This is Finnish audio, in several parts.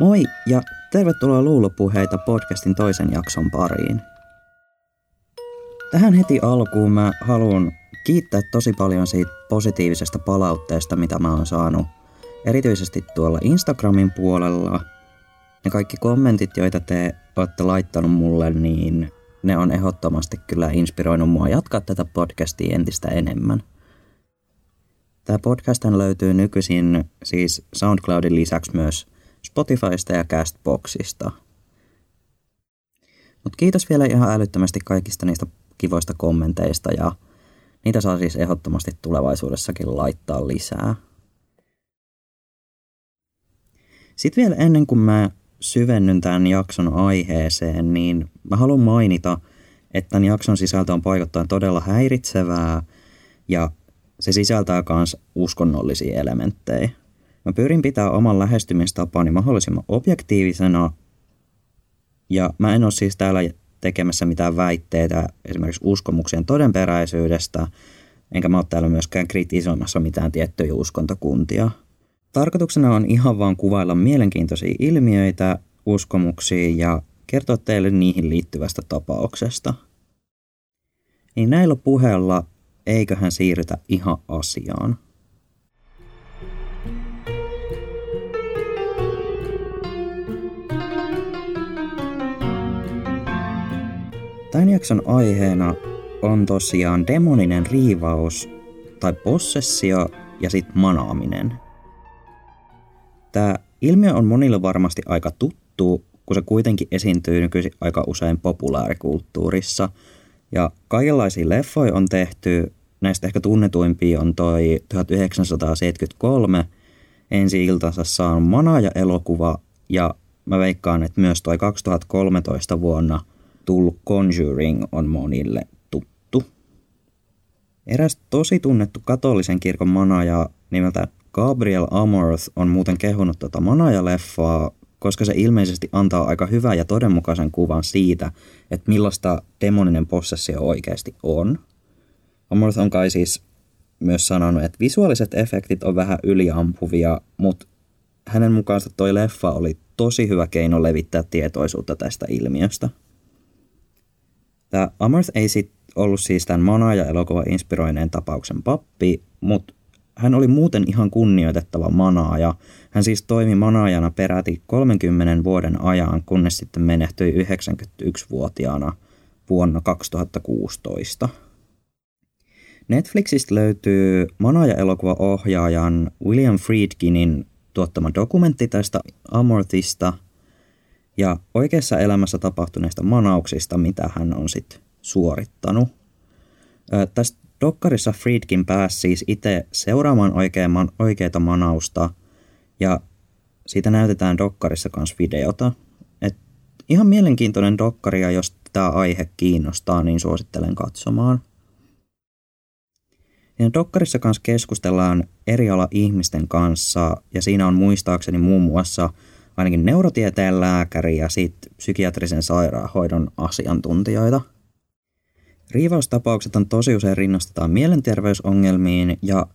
Moi ja tervetuloa Luulopuheita podcastin toisen jakson pariin. Tähän heti alkuun mä haluan kiittää tosi paljon siitä positiivisesta palautteesta, mitä mä oon saanut. Erityisesti tuolla Instagramin puolella. Ne kaikki kommentit, joita te olette laittanut mulle, niin ne on ehdottomasti kyllä inspiroinut mua jatkaa tätä podcastia entistä enemmän. Tämä podcast löytyy nykyisin siis SoundCloudin lisäksi myös Spotifysta ja Castboxista. Mutta kiitos vielä ihan älyttömästi kaikista niistä kivoista kommenteista ja niitä saa siis ehdottomasti tulevaisuudessakin laittaa lisää. Sitten vielä ennen kuin mä syvennyn tämän jakson aiheeseen, niin mä haluan mainita, että tämän jakson sisältö on paikoittain todella häiritsevää ja se sisältää myös uskonnollisia elementtejä. Mä pyrin pitää oman lähestymistapani mahdollisimman objektiivisena ja mä en ole siis täällä tekemässä mitään väitteitä esimerkiksi uskomuksien todenperäisyydestä, enkä mä ole täällä myöskään kritisoimassa mitään tiettyjä uskontokuntia. Tarkoituksena on ihan vaan kuvailla mielenkiintoisia ilmiöitä, uskomuksia ja kertoa teille niihin liittyvästä tapauksesta. Niin näillä puheella eiköhän siirrytä ihan asiaan. Tämän jakson aiheena on tosiaan demoninen riivaus tai possessio ja sitten manaaminen. Tämä ilmiö on monille varmasti aika tuttu, kun se kuitenkin esiintyy nykyisin aika usein populaarikulttuurissa. Ja kaikenlaisia leffoja on tehty, näistä ehkä tunnetuimpia on toi 1973 ensi iltansa saanut Manaaja-elokuva ja mä veikkaan, että myös toi 2013 vuonna tullut Conjuring on monille tuttu. Eräs tosi tunnettu katolisen kirkon manaja nimeltä Gabriel Amorth on muuten kehunut tota Manaja-leffaa, koska se ilmeisesti antaa aika hyvän ja todenmukaisen kuvan siitä, että millaista demoninen possessio oikeasti on. Amorth on kai siis myös sanonut, että visuaaliset efektit on vähän yliampuvia, mutta hänen mukaansa toi leffa oli tosi hyvä keino levittää tietoisuutta tästä ilmiöstä. Tämä Amorth ei sit ollut siis tämän manaaja-elokuva inspiroineen tapauksen pappi, mutta hän oli muuten ihan kunnioitettava manaaja. Hän siis toimi manaajana peräti 30 vuoden ajan, kunnes sitten menehtyi 91-vuotiaana vuonna 2016. Netflixistä löytyy manaaja-elokuva-ohjaajan William Friedkinin tuottama dokumentti tästä Amorthista ja oikeassa elämässä tapahtuneista manauksista, mitä hän on sitten suorittanut. Tästä Dokkarissa Friedkin pääsi siis itse seuraamaan oikeaman, oikeita manausta ja siitä näytetään Dokkarissa myös videota. Et ihan mielenkiintoinen dokkari ja jos tämä aihe kiinnostaa, niin suosittelen katsomaan. Ja Dokkarissa kanssa keskustellaan eri ala ihmisten kanssa ja siinä on muistaakseni muun muassa ainakin neurotieteen lääkäri ja sitten psykiatrisen sairaanhoidon asiantuntijoita – Riivaustapaukset on tosi usein rinnastetaan mielenterveysongelmiin ja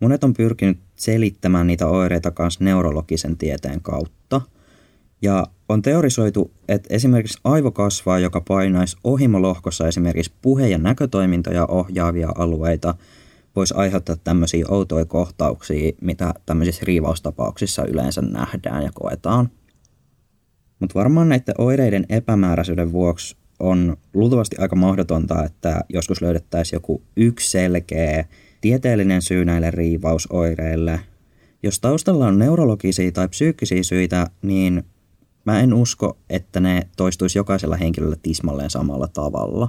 monet on pyrkinyt selittämään niitä oireita kanssa neurologisen tieteen kautta. Ja on teorisoitu, että esimerkiksi aivokasvaa, joka painaisi ohimolohkossa esimerkiksi puhe- ja näkötoimintoja ohjaavia alueita, voisi aiheuttaa tämmöisiä outoja kohtauksia, mitä tämmöisissä riivaustapauksissa yleensä nähdään ja koetaan. Mutta varmaan näiden oireiden epämääräisyyden vuoksi on luultavasti aika mahdotonta, että joskus löydettäisiin joku yksi selkeä tieteellinen syy näille riivausoireille. Jos taustalla on neurologisia tai psyykkisiä syitä, niin mä en usko, että ne toistuisi jokaisella henkilöllä tismalleen samalla tavalla.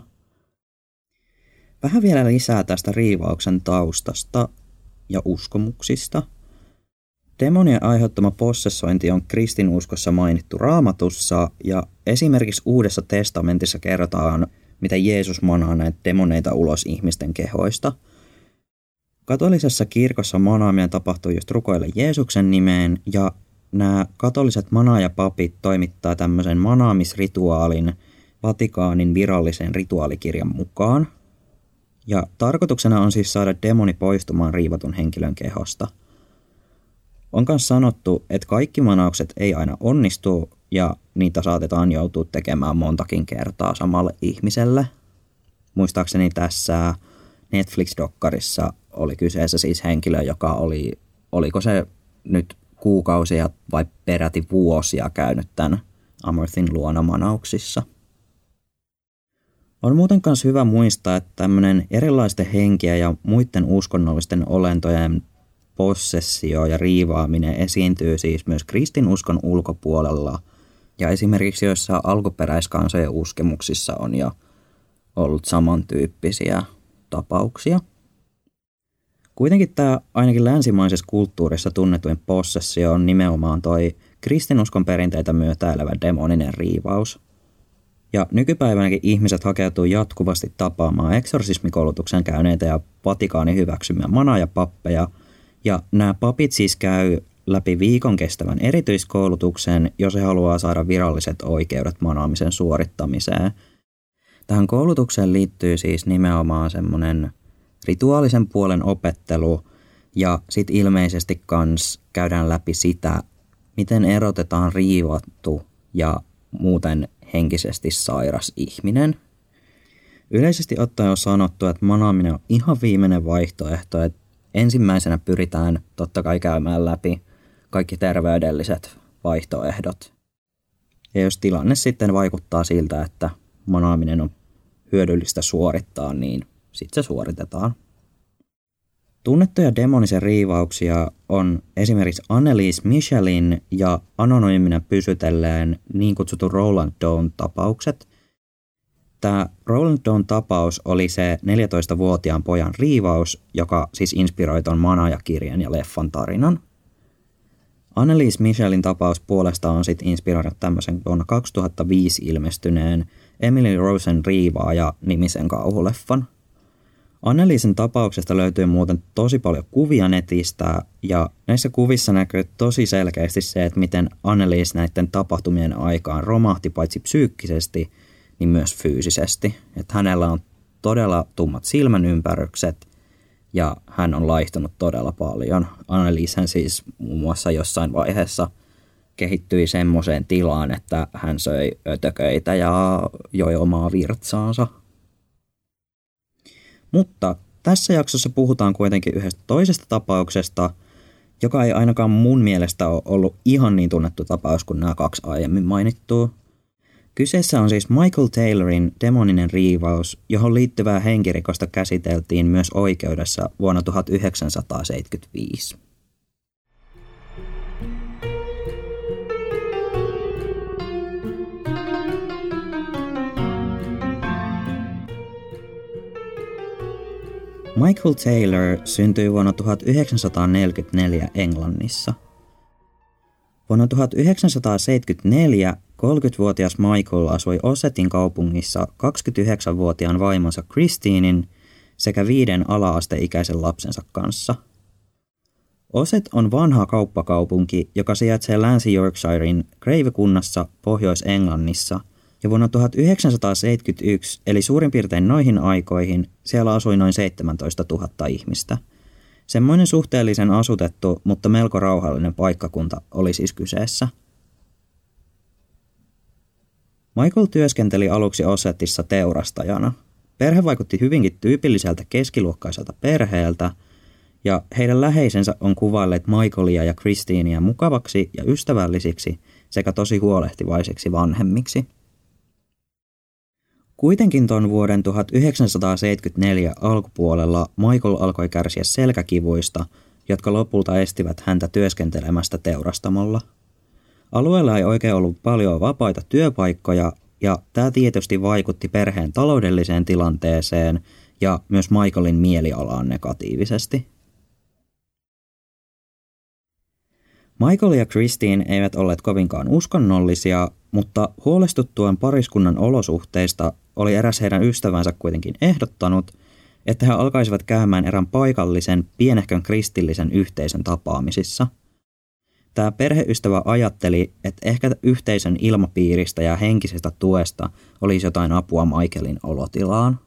Vähän vielä lisää tästä riivauksen taustasta ja uskomuksista – Demonien aiheuttama possessointi on kristinuskossa mainittu raamatussa ja esimerkiksi Uudessa testamentissa kerrotaan, miten Jeesus manaa näitä demoneita ulos ihmisten kehoista. Katolisessa kirkossa manaaminen tapahtuu just rukoille Jeesuksen nimeen ja nämä katoliset manaajapapit toimittaa tämmöisen manaamisrituaalin Vatikaanin virallisen rituaalikirjan mukaan. Ja tarkoituksena on siis saada demoni poistumaan riivatun henkilön kehosta – On myös sanottu, että kaikki manaukset ei aina onnistu ja niitä saatetaan joutua tekemään montakin kertaa samalle ihmiselle. Muistaakseni tässä Netflix-dokkarissa oli kyseessä siis henkilö, joka oli, oliko se nyt kuukausia vai peräti vuosia käynyt tämän Amarthin luona manauksissa. On muuten myös hyvä muistaa, että tämmöinen erilaisten henkiä ja muiden uskonnollisten olentojen possessio ja riivaaminen esiintyy siis myös kristinuskon ulkopuolella ja esimerkiksi joissa alkuperäiskansojen uskemuksissa on jo ollut samantyyppisiä tapauksia. Kuitenkin tämä ainakin länsimaisessa kulttuurissa tunnetuin possessio on nimenomaan toi kristinuskon perinteitä myötäilevä demoninen riivaus. Ja nykypäivänäkin ihmiset hakeutuu jatkuvasti tapaamaan eksorsismikoulutuksen käyneitä ja Vatikaani hyväksymiä mana- ja pappeja – ja nämä papit siis käy läpi viikon kestävän erityiskoulutuksen, jos he haluaa saada viralliset oikeudet manaamisen suorittamiseen. Tähän koulutukseen liittyy siis nimenomaan semmoinen rituaalisen puolen opettelu ja sitten ilmeisesti kans käydään läpi sitä, miten erotetaan riivattu ja muuten henkisesti sairas ihminen. Yleisesti ottaen on sanottu, että manaaminen on ihan viimeinen vaihtoehto, että ensimmäisenä pyritään totta kai käymään läpi kaikki terveydelliset vaihtoehdot. Ja jos tilanne sitten vaikuttaa siltä, että manaaminen on hyödyllistä suorittaa, niin sitten se suoritetaan. Tunnettuja demonisen riivauksia on esimerkiksi Annelies Michelin ja anonyyminen pysytelleen niin kutsutun Roland Down tapaukset – Tämä Roland Dawn tapaus oli se 14-vuotiaan pojan riivaus, joka siis inspiroi ton Manaja-kirjan ja leffan tarinan. Annelies Michelin tapaus puolestaan on sitten inspiroinut tämmöisen vuonna 2005 ilmestyneen Emily Rosen riivaaja nimisen kauhuleffan. Anneliisen tapauksesta löytyy muuten tosi paljon kuvia netistä ja näissä kuvissa näkyy tosi selkeästi se, että miten Annelies näiden tapahtumien aikaan romahti paitsi psyykkisesti – niin myös fyysisesti. Että hänellä on todella tummat silmänympärykset ja hän on laihtunut todella paljon. Annelies hän siis muun muassa jossain vaiheessa kehittyi semmoiseen tilaan, että hän söi ötököitä ja joi omaa virtsaansa. Mutta tässä jaksossa puhutaan kuitenkin yhdestä toisesta tapauksesta, joka ei ainakaan mun mielestä ole ollut ihan niin tunnettu tapaus kuin nämä kaksi aiemmin mainittua. Kyseessä on siis Michael Taylorin demoninen riivaus, johon liittyvää henkirikosta käsiteltiin myös oikeudessa vuonna 1975. Michael Taylor syntyi vuonna 1944 Englannissa. Vuonna 1974 30-vuotias Michael asui Ossetin kaupungissa 29-vuotiaan vaimonsa Christinin sekä viiden ala-asteikäisen lapsensa kanssa. Oset on vanha kauppakaupunki, joka sijaitsee Länsi-Yorkshirein Grave-kunnassa Pohjois-Englannissa, ja vuonna 1971, eli suurin piirtein noihin aikoihin, siellä asui noin 17 000 ihmistä. Semmoinen suhteellisen asutettu, mutta melko rauhallinen paikkakunta oli siis kyseessä – Michael työskenteli aluksi Ossetissa teurastajana. Perhe vaikutti hyvinkin tyypilliseltä keskiluokkaiselta perheeltä, ja heidän läheisensä on kuvailleet Michaelia ja Christineia mukavaksi ja ystävällisiksi sekä tosi huolehtivaisiksi vanhemmiksi. Kuitenkin tuon vuoden 1974 alkupuolella Michael alkoi kärsiä selkäkivuista, jotka lopulta estivät häntä työskentelemästä teurastamolla – Alueella ei oikein ollut paljon vapaita työpaikkoja ja tämä tietysti vaikutti perheen taloudelliseen tilanteeseen ja myös Michaelin mielialaan negatiivisesti. Michael ja Christine eivät olleet kovinkaan uskonnollisia, mutta huolestuttuaan pariskunnan olosuhteista oli eräs heidän ystävänsä kuitenkin ehdottanut, että he alkaisivat käymään erään paikallisen pienehkön kristillisen yhteisön tapaamisissa – Tämä perheystävä ajatteli, että ehkä yhteisön ilmapiiristä ja henkisestä tuesta olisi jotain apua Michaelin olotilaan.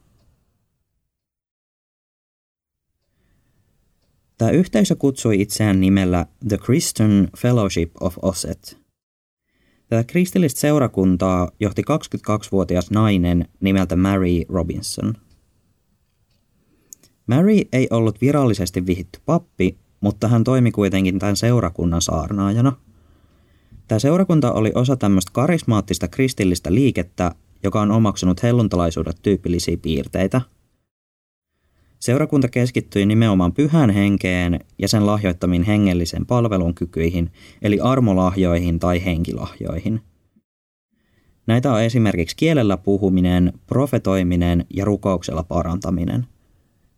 Tämä yhteisö kutsui itseään nimellä The Christian Fellowship of Osset. Tätä kristillistä seurakuntaa johti 22-vuotias nainen nimeltä Mary Robinson. Mary ei ollut virallisesti vihitty pappi, mutta hän toimi kuitenkin tämän seurakunnan saarnaajana. Tämä seurakunta oli osa tämmöistä karismaattista kristillistä liikettä, joka on omaksunut helluntalaisuudet tyypillisiä piirteitä. Seurakunta keskittyi nimenomaan pyhän henkeen ja sen lahjoittamiin hengellisen palvelun kykyihin, eli armolahjoihin tai henkilahjoihin. Näitä on esimerkiksi kielellä puhuminen, profetoiminen ja rukouksella parantaminen.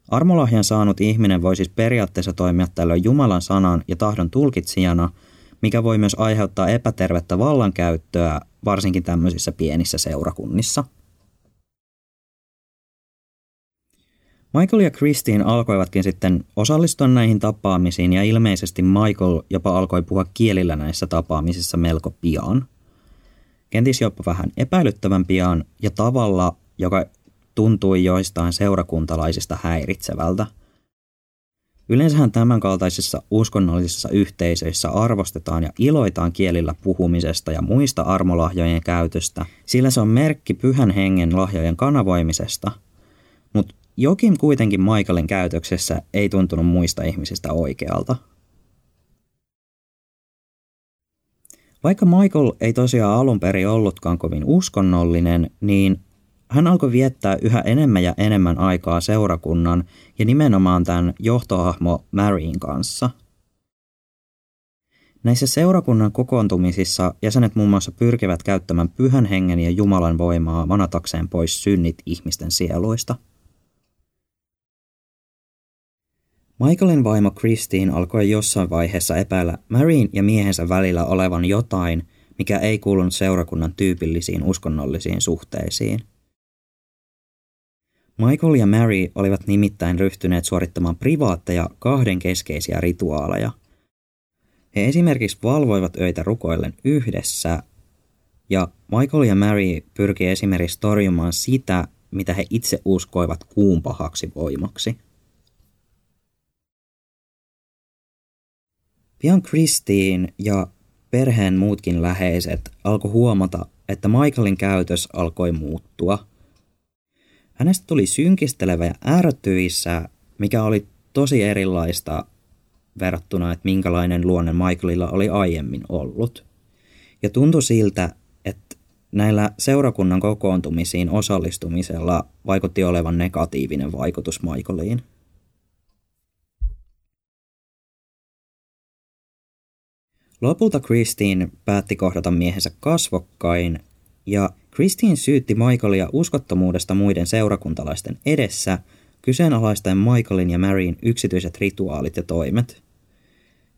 Armolahjan saanut ihminen voi siis periaatteessa toimia tällöin Jumalan sanan ja tahdon tulkitsijana, mikä voi myös aiheuttaa epätervettä vallankäyttöä varsinkin tämmöisissä pienissä seurakunnissa. Michael ja Christine alkoivatkin sitten osallistua näihin tapaamisiin ja ilmeisesti Michael jopa alkoi puhua kielillä näissä tapaamisissa melko pian. Kenties jopa vähän epäilyttävän pian ja tavalla, joka tuntui joistain seurakuntalaisista häiritsevältä – Yleensähän tämänkaltaisissa uskonnollisissa yhteisöissä arvostetaan ja iloitaan kielillä puhumisesta ja muista armolahjojen käytöstä, sillä se on merkki pyhän hengen lahjojen kanavoimisesta. Jokin kuitenkin Michaelin käytöksessä ei tuntunut muista ihmisistä oikealta. Vaikka Michael ei tosiaan alun perin ollutkaan kovin uskonnollinen, niin hän alkoi viettää yhä enemmän ja enemmän aikaa seurakunnan ja nimenomaan tämän johtohahmo Maryin kanssa. Näissä seurakunnan kokoontumisissa jäsenet muun muassa pyrkivät käyttämään pyhän hengen ja Jumalan voimaa manatakseen pois synnit ihmisten sieluista. Michaelin vaimo Christine alkoi jossain vaiheessa epäillä Maryin ja miehensä välillä olevan jotain, mikä ei kuulunut seurakunnan tyypillisiin uskonnollisiin suhteisiin – Michael ja Mary olivat nimittäin ryhtyneet suorittamaan privaatteja kahden keskeisiä rituaaleja. He esimerkiksi valvoivat öitä rukoillen yhdessä, ja Michael ja Mary pyrki esimerkiksi torjumaan sitä, mitä he itse uskoivat kuun pahaksi voimaksi. Pian Christine ja perheen muutkin läheiset alkoi huomata, että Michaelin käytös alkoi muuttua – Hänestä tuli synkistelevä ja ärtyissä, mikä oli tosi erilaista verrattuna, että minkälainen luonne Michaelilla oli aiemmin ollut. Ja tuntui siltä, että näillä seurakunnan kokoontumisiin osallistumisella vaikutti olevan negatiivinen vaikutus Michaeliin. Lopulta Christine päätti kohdata miehensä kasvokkain ja Christine syytti Michaelia uskottomuudesta muiden seurakuntalaisten edessä, kyseenalaistaen Michaelin ja Maryin yksityiset rituaalit ja toimet.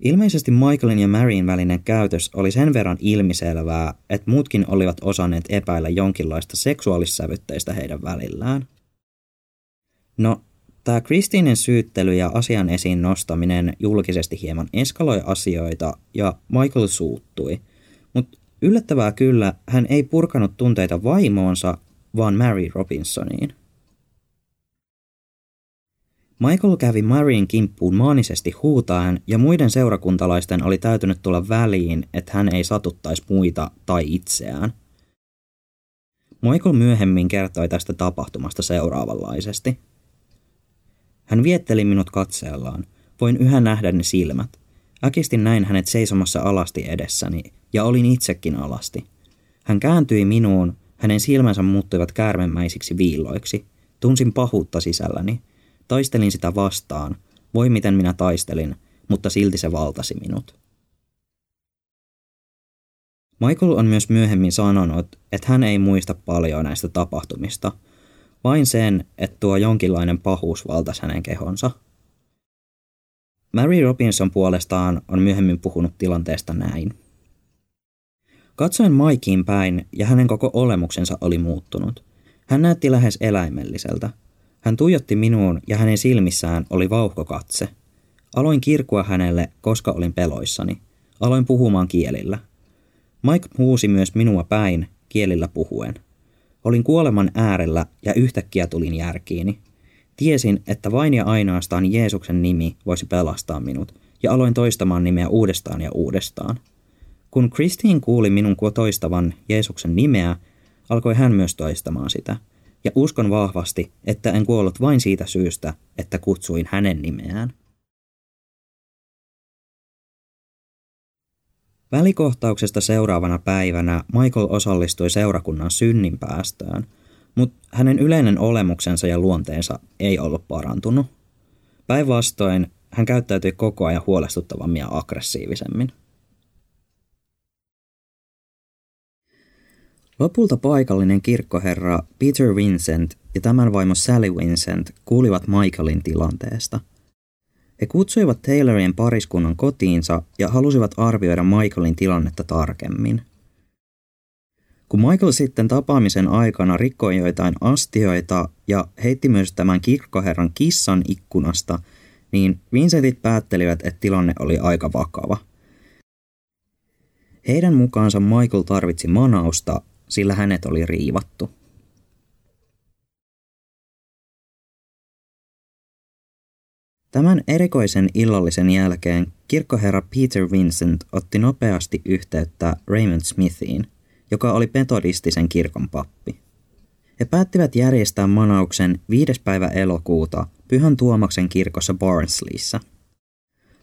Ilmeisesti Michaelin ja Maryin välinen käytös oli sen verran ilmiselvää, että muutkin olivat osanneet epäillä jonkinlaista seksuaalissävytteistä heidän välillään. No, tämä Kristinin syyttely ja asian esiin nostaminen julkisesti hieman eskaloi asioita ja Michael suuttui, mutta Yllättävää kyllä, hän ei purkanut tunteita vaimoonsa, vaan Mary Robinsoniin. Michael kävi Maryin kimppuun maanisesti huutaen ja muiden seurakuntalaisten oli täytynyt tulla väliin, että hän ei satuttaisi muita tai itseään. Michael myöhemmin kertoi tästä tapahtumasta seuraavanlaisesti. Hän vietteli minut katseellaan. Voin yhä nähdä ne silmät. Äkistin näin hänet seisomassa alasti edessäni, ja olin itsekin alasti. Hän kääntyi minuun, hänen silmänsä muuttuivat käärmemäisiksi viilloiksi. Tunsin pahuutta sisälläni. Taistelin sitä vastaan. Voi miten minä taistelin, mutta silti se valtasi minut. Michael on myös myöhemmin sanonut, että hän ei muista paljon näistä tapahtumista, vain sen, että tuo jonkinlainen pahuus valtasi hänen kehonsa – Mary Robinson puolestaan on myöhemmin puhunut tilanteesta näin. Katsoin Maikiin päin ja hänen koko olemuksensa oli muuttunut. Hän näytti lähes eläimelliseltä. Hän tuijotti minuun ja hänen silmissään oli vauhkokatse. Aloin kirkua hänelle, koska olin peloissani. Aloin puhumaan kielillä. Mike huusi myös minua päin, kielillä puhuen. Olin kuoleman äärellä ja yhtäkkiä tulin järkiini. Tiesin, että vain ja ainoastaan Jeesuksen nimi voisi pelastaa minut, ja aloin toistamaan nimeä uudestaan ja uudestaan. Kun Christine kuuli minun toistavan Jeesuksen nimeä, alkoi hän myös toistamaan sitä, ja uskon vahvasti, että en kuollut vain siitä syystä, että kutsuin hänen nimeään. Välikohtauksesta seuraavana päivänä Michael osallistui seurakunnan synninpäästöön, mutta hänen yleinen olemuksensa ja luonteensa ei ollut parantunut. Päinvastoin hän käyttäytyi koko ajan huolestuttavammin ja aggressiivisemmin. Lopulta paikallinen kirkkoherra Peter Vincent ja tämän vaimo Sally Vincent kuulivat Michaelin tilanteesta – he kutsuivat Taylorien pariskunnan kotiinsa ja halusivat arvioida Michaelin tilannetta tarkemmin. Kun Michael sitten tapaamisen aikana rikkoi joitain astioita ja heitti myös tämän kirkkoherran kissan ikkunasta, niin Vincentit päättelivät, että tilanne oli aika vakava. Heidän mukaansa Michael tarvitsi manausta, sillä hänet oli riivattu. Tämän erikoisen illallisen jälkeen kirkkoherra Peter Vincent otti nopeasti yhteyttä Raymond Smithiin, joka oli metodistisen kirkon pappi. He päättivät järjestää manauksen 5. päivä elokuuta Pyhän Tuomaksen kirkossa Barnsleyssä.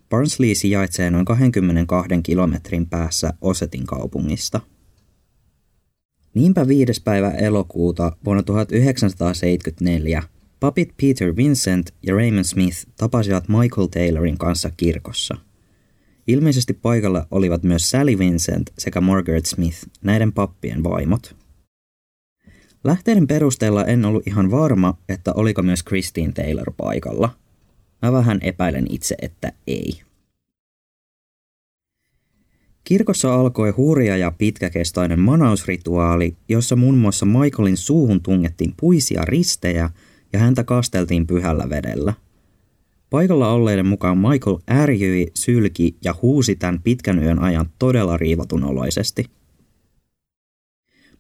Barnsley sijaitsee noin 22 kilometrin päässä Osetin kaupungista. Niinpä 5. päivä elokuuta vuonna 1974 Papit Peter Vincent ja Raymond Smith tapasivat Michael Taylorin kanssa kirkossa. Ilmeisesti paikalla olivat myös Sally Vincent sekä Margaret Smith, näiden pappien vaimot. Lähteiden perusteella en ollut ihan varma, että oliko myös Christine Taylor paikalla. Mä vähän epäilen itse, että ei. Kirkossa alkoi hurja ja pitkäkestoinen manausrituaali, jossa muun muassa Michaelin suuhun tungettiin puisia ristejä – ja häntä kasteltiin pyhällä vedellä. Paikalla olleiden mukaan Michael ärjyi, sylki ja huusi tämän pitkän yön ajan todella riivatunoloisesti.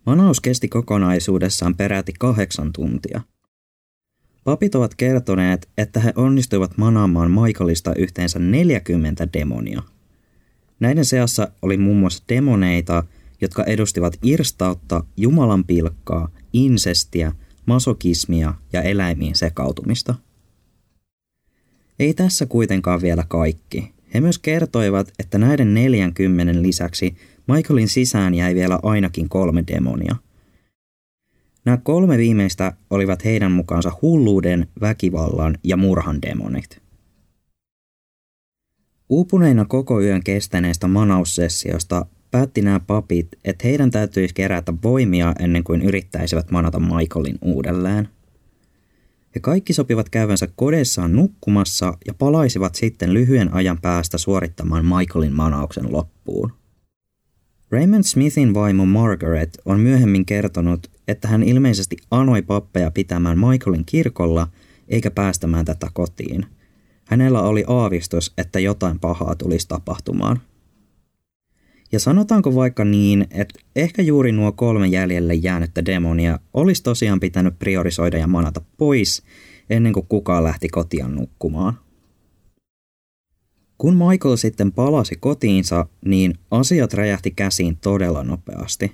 Manaus kesti kokonaisuudessaan peräti kahdeksan tuntia. Papit ovat kertoneet, että he onnistuivat manaamaan Michaelista yhteensä 40 demonia. Näiden seassa oli muun muassa demoneita, jotka edustivat irstautta, Jumalan pilkkaa, insestiä – masokismia ja eläimiin sekautumista. Ei tässä kuitenkaan vielä kaikki. He myös kertoivat, että näiden 40 lisäksi Michaelin sisään jäi vielä ainakin kolme demonia. Nämä kolme viimeistä olivat heidän mukaansa hulluuden, väkivallan ja murhan demonit. Uupuneina koko yön kestäneestä manaussessiosta päätti nämä papit, että heidän täytyisi kerätä voimia ennen kuin yrittäisivät manata Michaelin uudelleen. He kaikki sopivat käyvänsä kodessaan nukkumassa ja palaisivat sitten lyhyen ajan päästä suorittamaan Michaelin manauksen loppuun. Raymond Smithin vaimo Margaret on myöhemmin kertonut, että hän ilmeisesti anoi pappeja pitämään Michaelin kirkolla eikä päästämään tätä kotiin. Hänellä oli aavistus, että jotain pahaa tulisi tapahtumaan – ja sanotaanko vaikka niin, että ehkä juuri nuo kolme jäljelle jäänyttä demonia olisi tosiaan pitänyt priorisoida ja manata pois ennen kuin kukaan lähti kotiin nukkumaan. Kun Michael sitten palasi kotiinsa, niin asiat räjähti käsiin todella nopeasti.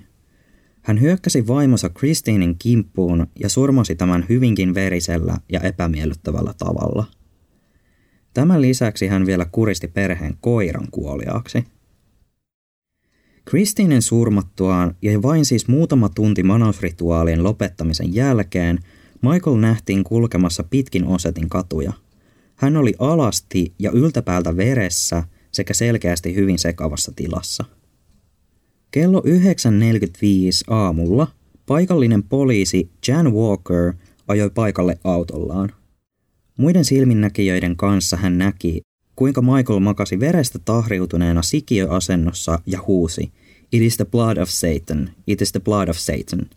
Hän hyökkäsi vaimonsa Christinin kimppuun ja surmasi tämän hyvinkin verisellä ja epämiellyttävällä tavalla. Tämän lisäksi hän vielä kuristi perheen koiran kuoliaaksi – Kristinen surmattuaan ja vain siis muutama tunti manausrituaalien lopettamisen jälkeen Michael nähtiin kulkemassa pitkin Osetin katuja. Hän oli alasti ja yltäpäältä veressä sekä selkeästi hyvin sekavassa tilassa. Kello 9.45 aamulla paikallinen poliisi Jan Walker ajoi paikalle autollaan. Muiden silminnäkijöiden kanssa hän näki, kuinka Michael makasi verestä tahriutuneena sikiöasennossa ja huusi, It is the blood of Satan, it is the blood of Satan.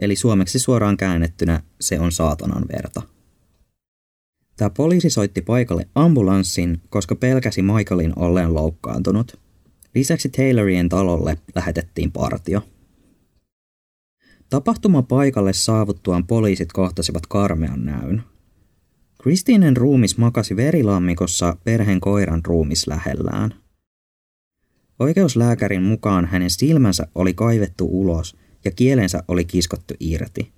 Eli suomeksi suoraan käännettynä se on saatanan verta. Tämä poliisi soitti paikalle ambulanssin, koska pelkäsi Michaelin olleen loukkaantunut. Lisäksi Taylorien talolle lähetettiin partio. Tapahtuma paikalle saavuttuaan poliisit kohtasivat karmean näyn. Kristiinen ruumis makasi verilammikossa perheen koiran ruumis lähellään. Oikeuslääkärin mukaan hänen silmänsä oli kaivettu ulos ja kielensä oli kiskottu irti.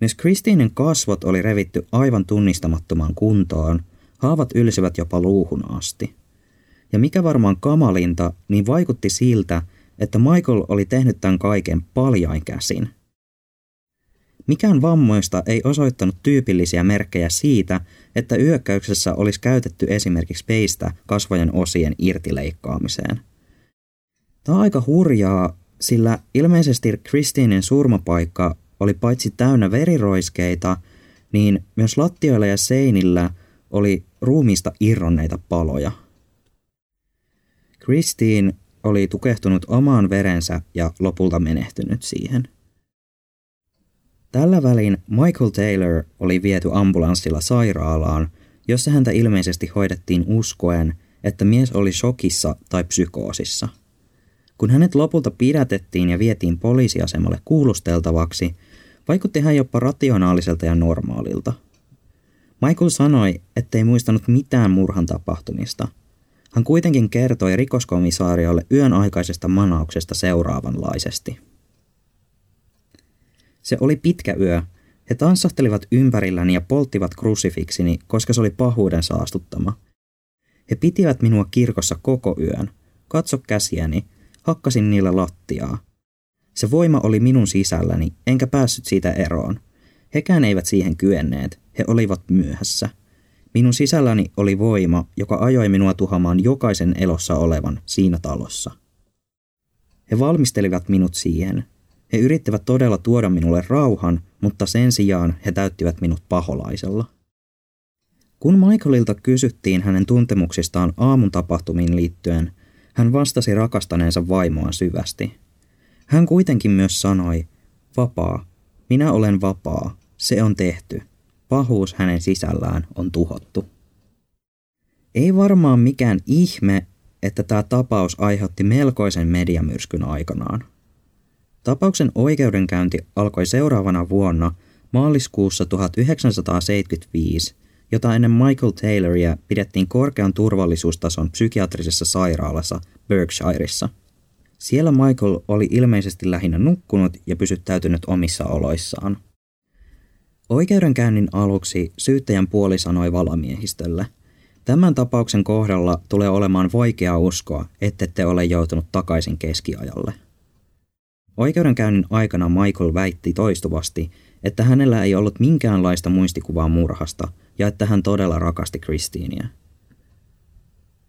Myös Kristiinen kasvot oli revitty aivan tunnistamattomaan kuntoon, haavat ylsivät jopa luuhun asti. Ja mikä varmaan kamalinta, niin vaikutti siltä, että Michael oli tehnyt tämän kaiken paljain käsin. Mikään vammoista ei osoittanut tyypillisiä merkkejä siitä, että yökkäyksessä olisi käytetty esimerkiksi peistä kasvojen osien irtileikkaamiseen. Tämä on aika hurjaa, sillä ilmeisesti Kristiinin surmapaikka oli paitsi täynnä veriroiskeita, niin myös lattioilla ja seinillä oli ruumiista irronneita paloja. Christine oli tukehtunut omaan verensä ja lopulta menehtynyt siihen. Tällä välin Michael Taylor oli viety ambulanssilla sairaalaan, jossa häntä ilmeisesti hoidettiin uskoen, että mies oli shokissa tai psykoosissa. Kun hänet lopulta pidätettiin ja vietiin poliisiasemalle kuulusteltavaksi, vaikutti hän jopa rationaaliselta ja normaalilta. Michael sanoi, ettei muistanut mitään murhan tapahtumista – hän kuitenkin kertoi rikoskomisaariolle yön aikaisesta manauksesta seuraavanlaisesti. Se oli pitkä yö. He tanssahtelivat ympärilläni ja polttivat krusifiksini, koska se oli pahuuden saastuttama. He pitivät minua kirkossa koko yön. Katso käsiäni. Hakkasin niillä lattiaa. Se voima oli minun sisälläni, enkä päässyt siitä eroon. Hekään eivät siihen kyenneet. He olivat myöhässä. Minun sisälläni oli voima, joka ajoi minua tuhamaan jokaisen elossa olevan siinä talossa. He valmistelivat minut siihen. He yrittivät todella tuoda minulle rauhan, mutta sen sijaan he täyttivät minut paholaisella. Kun Michaelilta kysyttiin hänen tuntemuksistaan aamun tapahtumiin liittyen, hän vastasi rakastaneensa vaimoa syvästi. Hän kuitenkin myös sanoi, vapaa, minä olen vapaa, se on tehty pahuus hänen sisällään on tuhottu. Ei varmaan mikään ihme, että tämä tapaus aiheutti melkoisen mediamyrskyn aikanaan. Tapauksen oikeudenkäynti alkoi seuraavana vuonna maaliskuussa 1975, jota ennen Michael Tayloria pidettiin korkean turvallisuustason psykiatrisessa sairaalassa Berkshireissa. Siellä Michael oli ilmeisesti lähinnä nukkunut ja pysyttäytynyt omissa oloissaan – Oikeudenkäynnin aluksi syyttäjän puoli sanoi valamiehistölle. Tämän tapauksen kohdalla tulee olemaan vaikea uskoa, te ole joutunut takaisin keskiajalle. Oikeudenkäynnin aikana Michael väitti toistuvasti, että hänellä ei ollut minkäänlaista muistikuvaa murhasta ja että hän todella rakasti Kristiiniä.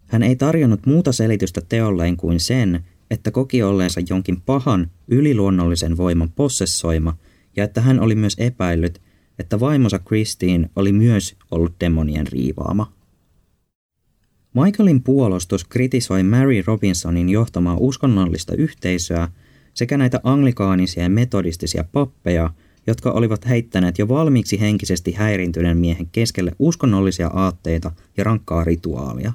Hän ei tarjonnut muuta selitystä teolleen kuin sen, että koki olleensa jonkin pahan, yliluonnollisen voiman possessoima ja että hän oli myös epäillyt, että vaimonsa Christine oli myös ollut demonien riivaama. Michaelin puolustus kritisoi Mary Robinsonin johtamaa uskonnollista yhteisöä sekä näitä anglikaanisia ja metodistisia pappeja, jotka olivat heittäneet jo valmiiksi henkisesti häirintyneen miehen keskelle uskonnollisia aatteita ja rankkaa rituaalia.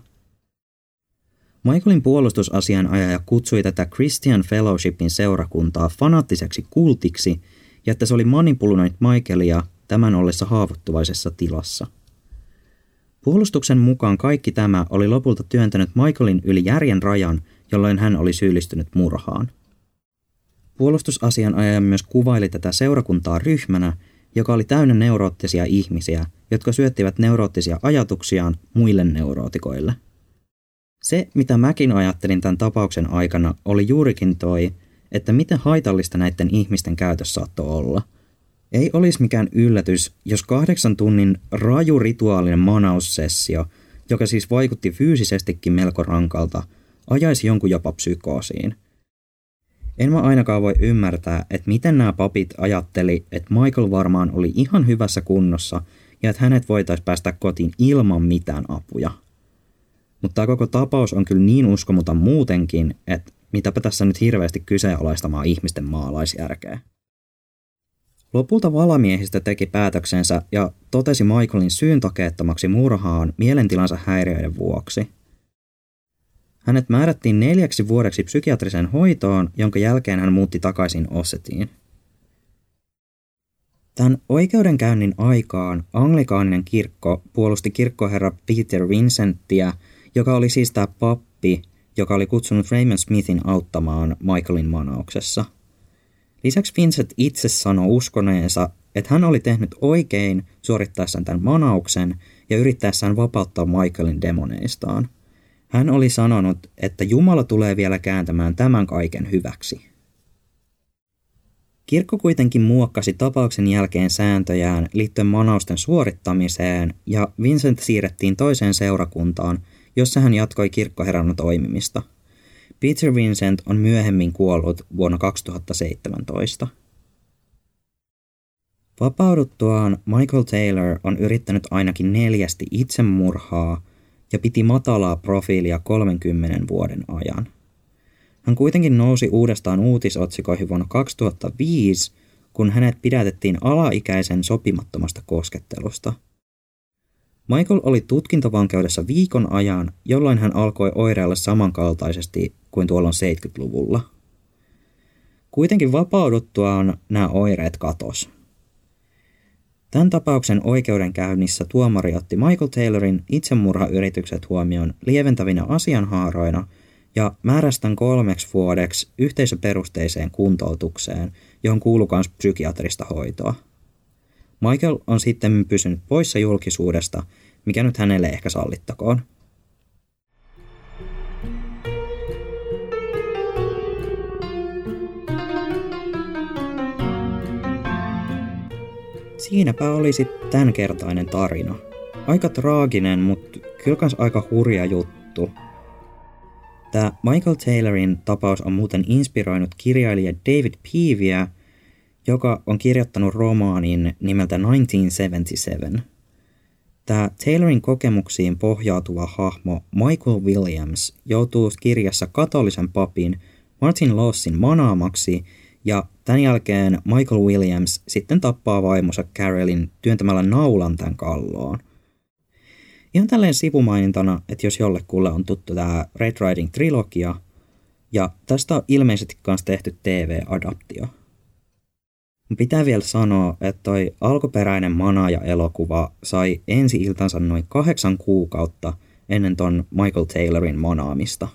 Michaelin puolustusasianajaja kutsui tätä Christian Fellowshipin seurakuntaa fanaattiseksi kultiksi ja että se oli manipuloinut Michaelia tämän ollessa haavoittuvaisessa tilassa. Puolustuksen mukaan kaikki tämä oli lopulta työntänyt Michaelin yli järjen rajan, jolloin hän oli syyllistynyt murhaan. Puolustusasianajaja myös kuvaili tätä seurakuntaa ryhmänä, joka oli täynnä neuroottisia ihmisiä, jotka syöttivät neuroottisia ajatuksiaan muille neurootikoille. Se, mitä mäkin ajattelin tämän tapauksen aikana, oli juurikin toi, että miten haitallista näiden ihmisten käytössä saattoi olla – ei olisi mikään yllätys, jos kahdeksan tunnin raju rituaalinen manaussessio, joka siis vaikutti fyysisestikin melko rankalta, ajaisi jonkun jopa psykoosiin. En mä ainakaan voi ymmärtää, että miten nämä papit ajatteli, että Michael varmaan oli ihan hyvässä kunnossa ja että hänet voitaisiin päästä kotiin ilman mitään apuja. Mutta tämä koko tapaus on kyllä niin uskomuta muutenkin, että mitäpä tässä nyt hirveästi kyseenalaistamaan ihmisten maalaisjärkeä. Lopulta valamiehistä teki päätöksensä ja totesi Michaelin syyntakeettomaksi murhaan mielentilansa häiriöiden vuoksi. Hänet määrättiin neljäksi vuodeksi psykiatriseen hoitoon, jonka jälkeen hän muutti takaisin Ossetiin. Tämän oikeudenkäynnin aikaan anglikaaninen kirkko puolusti kirkkoherra Peter Vincenttiä, joka oli siis tämä pappi, joka oli kutsunut Raymond Smithin auttamaan Michaelin manauksessa. Lisäksi Vincent itse sanoi uskoneensa, että hän oli tehnyt oikein suorittaessaan tämän manauksen ja yrittäessään vapauttaa Michaelin demoneistaan. Hän oli sanonut, että Jumala tulee vielä kääntämään tämän kaiken hyväksi. Kirkko kuitenkin muokkasi tapauksen jälkeen sääntöjään liittyen manausten suorittamiseen ja Vincent siirrettiin toiseen seurakuntaan, jossa hän jatkoi kirkkoherrana toimimista. Peter Vincent on myöhemmin kuollut vuonna 2017. Vapauduttuaan Michael Taylor on yrittänyt ainakin neljästi itsemurhaa ja piti matalaa profiilia 30 vuoden ajan. Hän kuitenkin nousi uudestaan uutisotsikoihin vuonna 2005, kun hänet pidätettiin alaikäisen sopimattomasta koskettelusta. Michael oli tutkintavankeudessa viikon ajan, jolloin hän alkoi oireilla samankaltaisesti kuin tuolloin 70-luvulla. Kuitenkin vapauduttuaan nämä oireet katos. Tämän tapauksen oikeudenkäynnissä tuomari otti Michael Taylorin itsemurhayritykset huomioon lieventävinä asianhaaroina ja määrästän kolmeksi vuodeksi yhteisöperusteiseen kuntoutukseen, johon kuuluu myös psykiatrista hoitoa. Michael on sitten pysynyt poissa julkisuudesta, mikä nyt hänelle ehkä sallittakoon. Siinäpä oli sitten tämänkertainen tarina. Aika traaginen, mutta kyllä kans aika hurja juttu. Tämä Michael Taylorin tapaus on muuten inspiroinut kirjailija David Peavyä, joka on kirjoittanut romaanin nimeltä 1977. Tämä Taylorin kokemuksiin pohjautuva hahmo Michael Williams joutuu kirjassa katolisen papin Martin Lawsin manaamaksi ja tämän jälkeen Michael Williams sitten tappaa vaimonsa Carolin työntämällä naulan tämän kalloon. Ihan tälleen sivumainintana, että jos jollekulle on tuttu tämä Red Riding-trilogia, ja tästä on ilmeisesti myös tehty TV-adaptio. Pitää vielä sanoa, että toi alkuperäinen Manaja-elokuva sai ensi iltansa noin kahdeksan kuukautta ennen ton Michael Taylorin manaamista.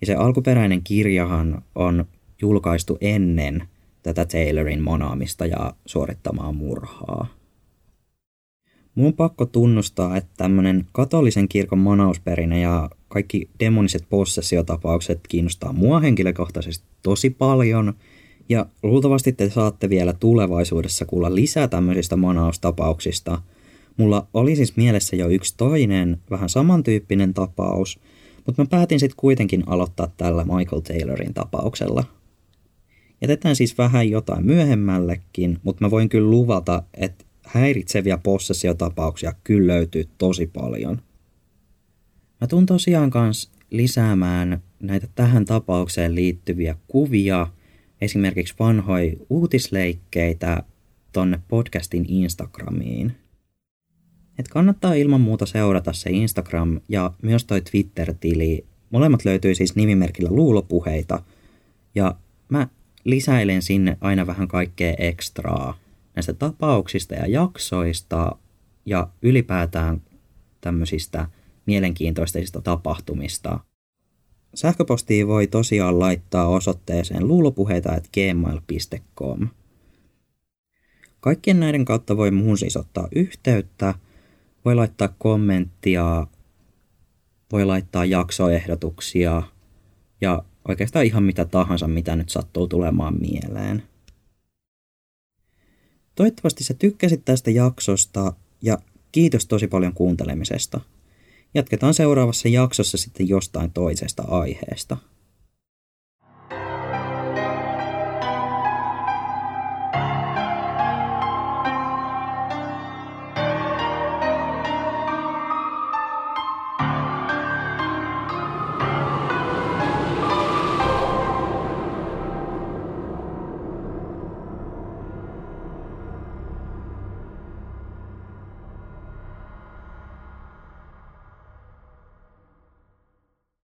Ja se alkuperäinen kirjahan on julkaistu ennen tätä Taylorin manaamista ja suorittamaa murhaa. Mun on pakko tunnustaa, että tämmöinen katolisen kirkon manausperinne ja kaikki demoniset possessiotapaukset kiinnostaa mua henkilökohtaisesti tosi paljon. Ja luultavasti te saatte vielä tulevaisuudessa kuulla lisää tämmöisistä manaustapauksista. Mulla oli siis mielessä jo yksi toinen, vähän samantyyppinen tapaus, mutta mä päätin sitten kuitenkin aloittaa tällä Michael Taylorin tapauksella. Jätetään siis vähän jotain myöhemmällekin, mutta mä voin kyllä luvata, että häiritseviä possessiotapauksia kyllä löytyy tosi paljon. Mä tuun tosiaan kanssa lisäämään näitä tähän tapaukseen liittyviä kuvia, esimerkiksi vanhoja uutisleikkeitä tonne podcastin Instagramiin. Et kannattaa ilman muuta seurata se Instagram ja myös toi Twitter-tili. Molemmat löytyy siis nimimerkillä luulopuheita. Ja mä lisäilen sinne aina vähän kaikkea ekstraa näistä tapauksista ja jaksoista ja ylipäätään tämmöisistä mielenkiintoisista tapahtumista. Sähköpostia voi tosiaan laittaa osoitteeseen luulopuheita.gmail.com. Kaikkien näiden kautta voi muun siis ottaa yhteyttä, voi laittaa kommenttia, voi laittaa jaksoehdotuksia ja oikeastaan ihan mitä tahansa, mitä nyt sattuu tulemaan mieleen. Toivottavasti sä tykkäsit tästä jaksosta ja kiitos tosi paljon kuuntelemisesta. Jatketaan seuraavassa jaksossa sitten jostain toisesta aiheesta.